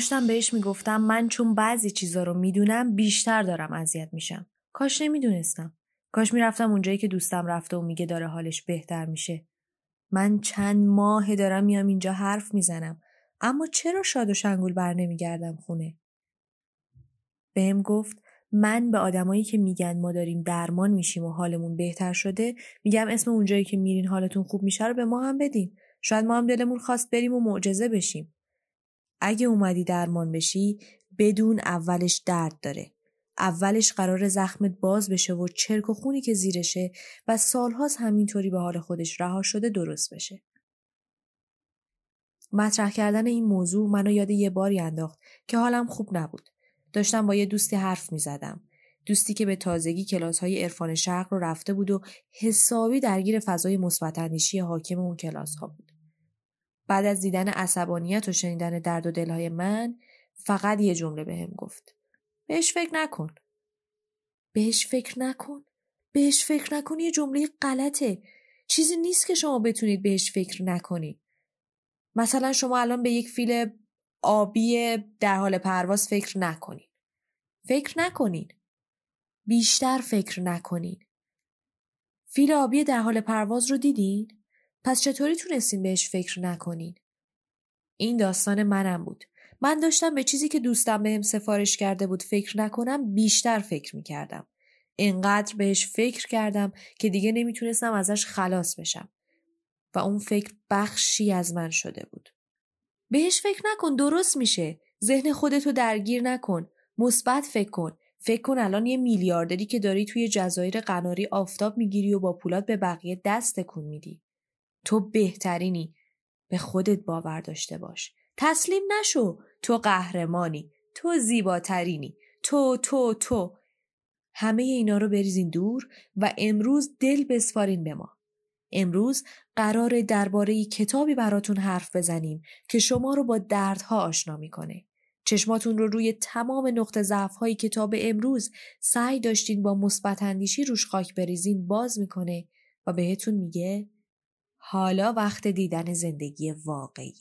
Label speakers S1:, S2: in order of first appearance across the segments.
S1: داشتم بهش می‌گفتم من چون بعضی چیزا رو می‌دونم بیشتر دارم اذیت میشم. کاش نمی‌دونستم. کاش می‌رفتم اونجایی که دوستم رفته و میگه داره حالش بهتر میشه. من چند ماه دارم میام اینجا حرف می‌زنم. اما چرا شاد و شنگول بر نمیگردم خونه؟ بهم گفت من به آدمایی که میگن ما داریم درمان میشیم و حالمون بهتر شده میگم اسم اونجایی که میرین حالتون خوب میشه رو به ما هم بدین. شاید ما هم دلمون خواست بریم و معجزه بشیم. اگه اومدی درمان بشی بدون اولش درد داره اولش قرار زخمت باز بشه و چرک و خونی که زیرشه و سالهاست همینطوری به حال خودش رها شده درست بشه. مطرح کردن این موضوع منو یاد یه باری انداخت که حالم خوب نبود. داشتم با یه دوستی حرف می زدم. دوستی که به تازگی کلاس های عرفان شرق رو رفته بود و حسابی درگیر فضای مثبت حاکم اون کلاس ها بود. بعد از دیدن عصبانیت و شنیدن درد و دلهای من فقط یه جمله بهم به گفت. بهش فکر نکن. بهش فکر نکن. بهش فکر نکن یه جمله غلطه. چیزی نیست که شما بتونید بهش فکر نکنید. مثلا شما الان به یک فیل آبی در حال پرواز فکر نکنید. فکر نکنید. بیشتر فکر نکنید. فیل آبی در حال پرواز رو دیدین؟ پس چطوری تونستین بهش فکر نکنین؟ این داستان منم بود. من داشتم به چیزی که دوستم بهم سفارش کرده بود فکر نکنم بیشتر فکر می‌کردم. انقدر بهش فکر کردم که دیگه نمی‌تونستم ازش خلاص بشم. و اون فکر بخشی از من شده بود. بهش فکر نکن درست میشه. ذهن خودتو درگیر نکن. مثبت فکر کن. فکر کن الان یه میلیاردری که داری توی جزایر قناری آفتاب می‌گیری و با پولات به بقیه دست تکون میدی. تو بهترینی. به خودت باور داشته باش. تسلیم نشو. تو قهرمانی. تو زیباترینی. تو تو تو. همه اینا رو بریزین دور و امروز دل بسپارین به ما. امروز قرار درباره کتابی براتون حرف بزنیم که شما رو با دردها آشنا می‌کنه. چشماتون رو روی تمام نقطه ضعف های کتاب امروز سعی داشتین با مثبت اندیشی روش خاک بریزین باز می‌کنه و بهتون میگه حالا وقت دیدن زندگی واقعی.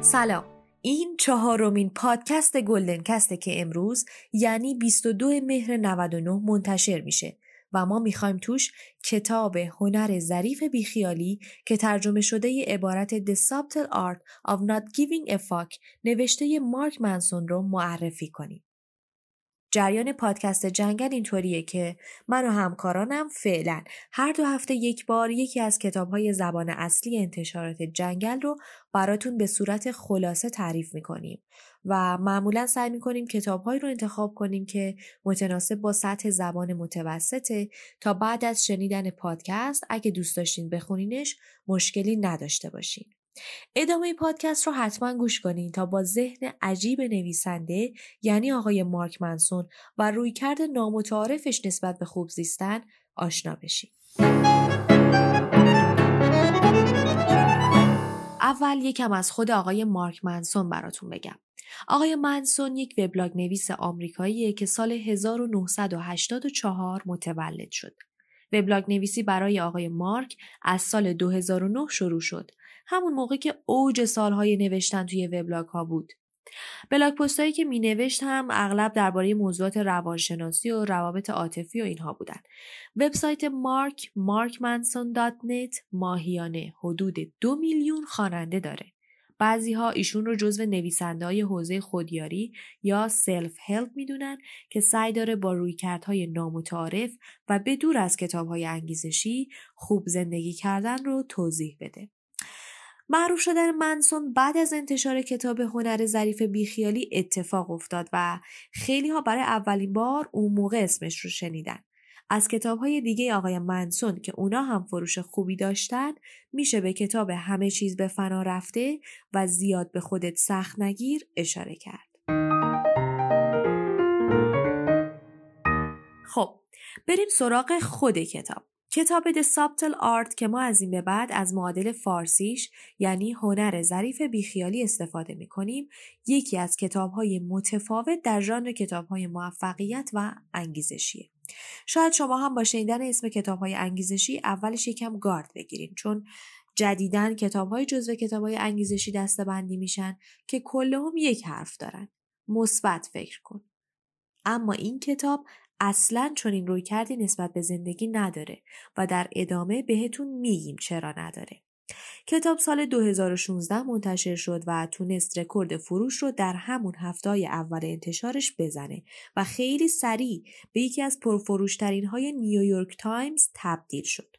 S1: سلام این چهارمین پادکست گلدن کسته که امروز یعنی 22 مهر 99 منتشر میشه و ما می‌خوایم توش کتاب هنر ظریف بیخیالی که ترجمه شده عبارت The Subtle Art of Not Giving a Fuck نوشته مارک منسون رو معرفی کنیم. جریان پادکست جنگل اینطوریه که من و همکارانم فعلا هر دو هفته یک بار یکی از کتابهای زبان اصلی انتشارات جنگل رو براتون به صورت خلاصه تعریف می‌کنیم و معمولا سعی می‌کنیم کتابهایی رو انتخاب کنیم که متناسب با سطح زبان متوسطه تا بعد از شنیدن پادکست اگه دوست داشتین بخونینش مشکلی نداشته باشین. ادامه پادکست رو حتما گوش کنین تا با ذهن عجیب نویسنده یعنی آقای مارک منسون و رویکرد نامتعارفش نسبت به خوب زیستن آشنا بشین. اول یکم از خود آقای مارک منسون براتون بگم. آقای منسون یک وبلاگ نویس آمریکاییه که سال 1984 متولد شد. وبلاگ نویسی برای آقای مارک از سال 2009 شروع شد همون موقع که اوج سالهای نوشتن توی وبلاگ ها بود. بلاگ پستایی که می نوشت هم اغلب درباره موضوعات روانشناسی و روابط عاطفی و اینها بودن. وبسایت مارک markmanson.net ماهیانه حدود دو میلیون خواننده داره. بعضی ها ایشون رو جزو نویسنده های حوزه خودیاری یا سلف هلپ می‌دونن که سعی داره با رویکردهای نامتعارف و به دور از کتاب های انگیزشی خوب زندگی کردن رو توضیح بده. معروف شدن منسون بعد از انتشار کتاب هنر ظریف بیخیالی اتفاق افتاد و خیلی ها برای اولین بار اون موقع اسمش رو شنیدن. از کتاب های دیگه آقای منسون که اونا هم فروش خوبی داشتن میشه به کتاب همه چیز به فنا رفته و زیاد به خودت سخت نگیر اشاره کرد. خب بریم سراغ خود کتاب. کتاب د سابتل آرت که ما از این به بعد از معادل فارسیش یعنی هنر ظریف بیخیالی استفاده می کنیم یکی از کتاب های متفاوت در ژانر کتاب های موفقیت و انگیزشیه. شاید شما هم با شنیدن اسم کتاب های انگیزشی اولش یکم گارد بگیرین چون جدیدن کتاب های جزو کتاب های انگیزشی دسته بندی میشن که کلهم یک حرف دارن. مثبت فکر کن. اما این کتاب اصلا چنین روی کردی نسبت به زندگی نداره و در ادامه بهتون میگیم چرا نداره. کتاب سال 2016 منتشر شد و تونست رکورد فروش رو در همون هفته اول انتشارش بزنه و خیلی سریع به یکی از پرفروشترین های نیویورک تایمز تبدیل شد.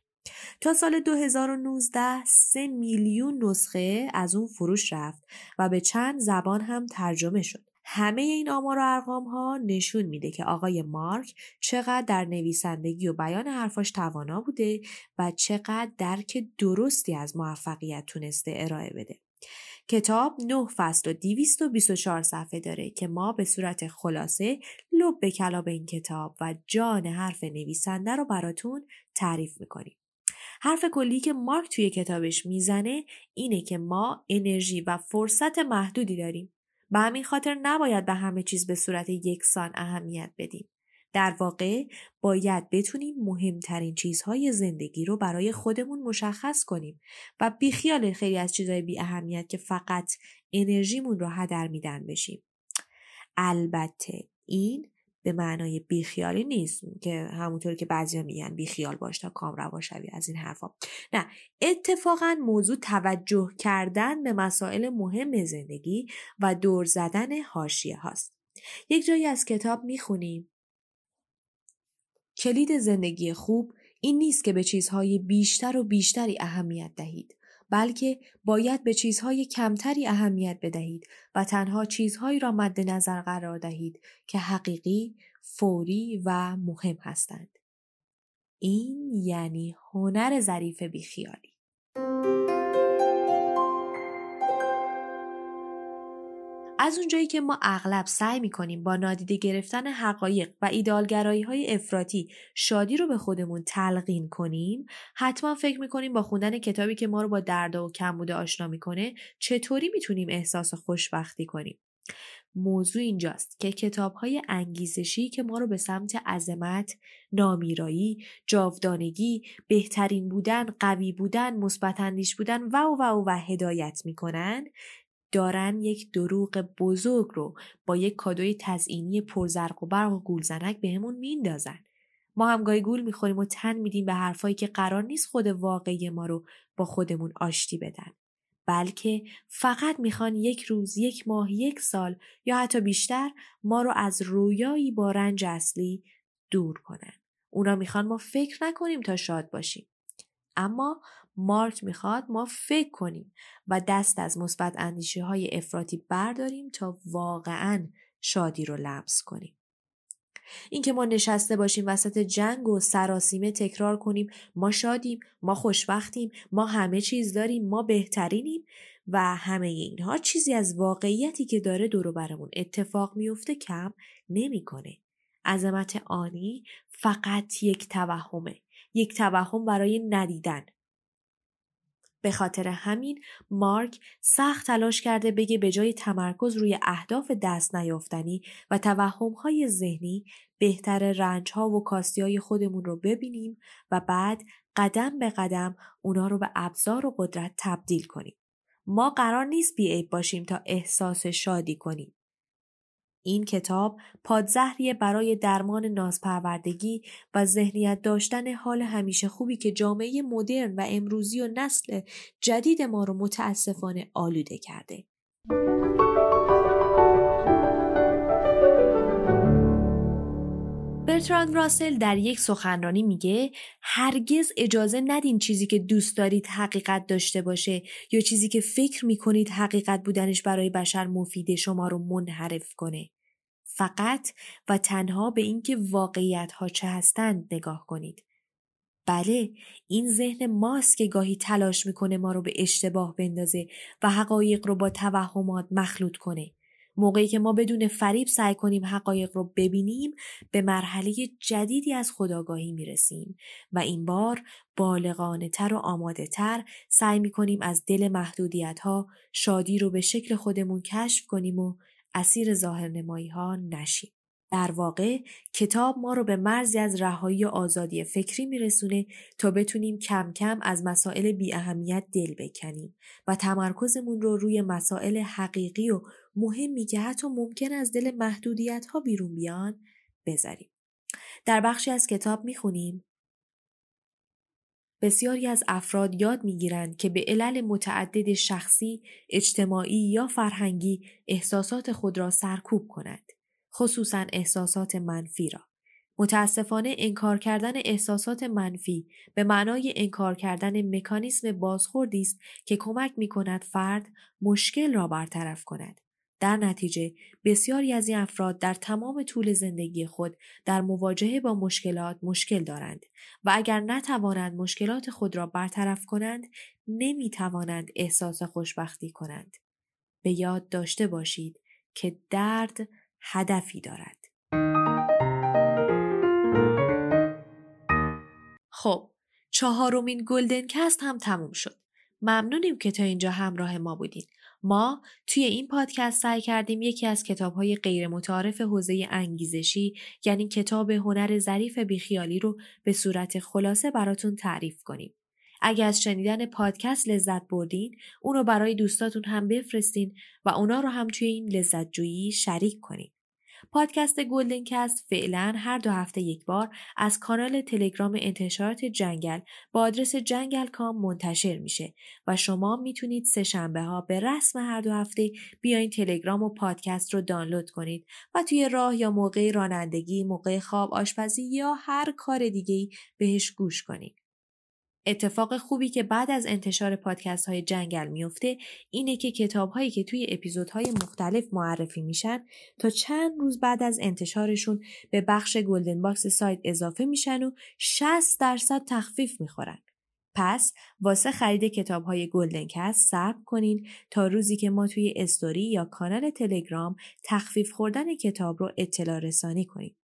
S1: تا سال 2019 سه میلیون نسخه از اون فروش رفت و به چند زبان هم ترجمه شد. همه این آمار و ارقام ها نشون میده که آقای مارک چقدر در نویسندگی و بیان حرفاش توانا بوده و چقدر درک درستی از موفقیت تونسته ارائه بده. کتاب 9 فصل و 224 صفحه داره که ما به صورت خلاصه لب به کلاب این کتاب و جان حرف نویسنده رو براتون تعریف می‌کنیم. حرف کلی که مارک توی کتابش می‌زنه اینه که ما انرژی و فرصت محدودی داریم به همین خاطر نباید به همه چیز به صورت یکسان اهمیت بدیم. در واقع باید بتونیم مهمترین چیزهای زندگی رو برای خودمون مشخص کنیم و بیخیال خیلی از چیزهای بی اهمیت که فقط انرژیمون رو هدر میدن بشیم. البته این به معنای بیخیالی نیست که همونطور که بعضی میگن بیخیال باش تا کام روا شوی از این حرفا. نه اتفاقا موضوع توجه کردن به مسائل مهم زندگی و دور زدن حاشیه هاست. یک جایی از کتاب می‌خونیم کلید زندگی خوب این نیست که به چیزهای بیشتر و بیشتری اهمیت دهید. بلکه باید به چیزهای کمتری اهمیت بدهید و تنها چیزهایی را مد نظر قرار دهید که حقیقی، فوری و مهم هستند. این یعنی هنر ظریف بیخیالی. از اونجایی که ما اغلب سعی می‌کنیم با نادیده گرفتن حقایق و ایدالگرایی های افراطی شادی رو به خودمون تلقین کنیم حتما فکر می‌کنیم با خوندن کتابی که ما رو با درد و کمبوده آشنا می‌کنه چطوری می‌تونیم احساس خوشبختی کنیم؟ موضوع اینجاست که کتاب های انگیزشی که ما رو به سمت عظمت، نامیرایی، جاودانگی، بهترین بودن، قوی بودن، مثبت بودن و و و و هدایت می‌کنن دارن یک دروغ بزرگ رو با یک کادوی تزئینی پرزرق و برق و گولزنک بهمون میندازن ما هم گاهی گول می‌خوریم و تن میدیم به حرفایی که قرار نیست خود واقعی ما رو با خودمون آشتی بدن بلکه فقط می‌خوان یک روز، یک ماه، یک سال یا حتی بیشتر ما رو از رویایی با رنج اصلی دور کنن. اونا می‌خوان ما فکر نکنیم تا شاد باشیم. اما مارک می‌خواد ما فکر کنیم و دست از مثبت اندیشه های افراطی برداریم تا واقعا شادی رو لمس کنیم. اینکه ما نشسته باشیم وسط جنگ و سراسیمه تکرار کنیم ما شادیم ما خوشبختیم ما همه چیز داریم ما بهترینیم و همه اینها چیزی از واقعیتی که داره دورو برمون اتفاق میفته کم نمی‌کنه. عظمت آنی فقط یک توهمه یک توهم برای ندیدن به خاطر همین مارک سخت تلاش کرده بگه به جای تمرکز روی اهداف دست نیافتنی و توهمهای ذهنی بهتر رنجها و کاستی خودمون رو ببینیم و بعد قدم به قدم اونا رو به ابزار و قدرت تبدیل کنیم. ما قرار نیست بیعیب باشیم تا احساس شادی کنیم. این کتاب پادزهریه برای درمان نازپروردگی و ذهنیت داشتن حال همیشه خوبی که جامعه مدرن و امروزی و نسل جدید ما رو متاسفانه آلوده کرده. برتراند راسل در یک سخنرانی میگه هرگز اجازه ندین چیزی که دوست دارید حقیقت داشته باشه یا چیزی که فکر می‌کنید حقیقت بودنش برای بشر مفیده شما رو منحرف کنه. فقط و تنها به اینکه واقعیت ها چه هستند نگاه کنید. بله این ذهن ماست که گاهی تلاش می‌کنه ما رو به اشتباه بندازه و حقایق رو با توهمات مخلوط کنه. موقعی که ما بدون فریب سعی کنیم حقایق رو ببینیم به مرحله جدیدی از خداگاهی می‌رسیم و این بار بالغانه تر و آماده تر سعی می‌کنیم از دل محدودیت ها شادی رو به شکل خودمون کشف کنیم و اسیر ظاهر نمایی ها نشیم. در واقع کتاب ما رو به مرزی از رهایی و آزادی فکری میرسونه تا بتونیم کم کم از مسائل بی اهمیت دل بکنیم و تمرکزمون رو روی مسائل حقیقی و مهمی که حتی ممکن از دل محدودیت ها بیرون بیان بذاریم. در بخشی از کتاب می‌خونیم بسیاری از افراد یاد می‌گیرند که به علل متعدد شخصی، اجتماعی یا فرهنگی احساسات خود را سرکوب کنند. خصوصا احساسات منفی را. متاسفانه انکار کردن احساسات منفی به معنای انکار کردن مکانیسم بازخوردی است که کمک می کند فرد مشکل را برطرف کند. در نتیجه بسیاری از این افراد در تمام طول زندگی خود در مواجهه با مشکلات مشکل دارند و اگر نتوانند مشکلات خود را برطرف کنند نمی توانند احساس خوشبختی کنند. به یاد داشته باشید که درد هدفی دارد. خب چهارمین گلدن کست هم تموم شد. ممنونیم که تا اینجا همراه ما بودین. ما توی این پادکست سعی کردیم یکی از کتابهای غیر متعارف حوزه انگیزشی یعنی کتاب هنر ظریف بیخیالی رو به صورت خلاصه براتون تعریف کنیم. اگر از شنیدن پادکست لذت بردین اون رو برای دوستاتون هم بفرستین و اونا رو هم توی این لذت جویی شریک کنین. پادکست Golden Cast فعلا هر دو هفته یک بار از کانال تلگرام انتشارات جنگل با آدرس جنگل .com منتشر میشه و شما می‌تونید سه شنبه ها به رسم هر دو هفته بیاین تلگرام و پادکست رو دانلود کنید و توی راه یا موقع رانندگی، موقع خواب، آشپزی یا هر کار دیگه بهش گوش کنید. اتفاق خوبی که بعد از انتشار پادکست های جنگل میفته اینه که کتاب هایی که توی اپیزودهای مختلف معرفی میشن تا چند روز بعد از انتشارشون به بخش Golden Box سایت اضافه میشن و 60 درصد تخفیف می‌خورن. پس واسه خرید کتاب های Golden Cast صبر کنین تا روزی که ما توی استوری یا کانال تلگرام تخفیف خوردن کتاب رو اطلاع رسانی کنیم.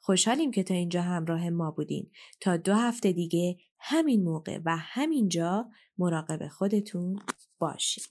S1: خوشحالیم که تا اینجا همراه ما بودین تا دو هفته دیگه همین موقع و همین جا مراقب خودتون باشید.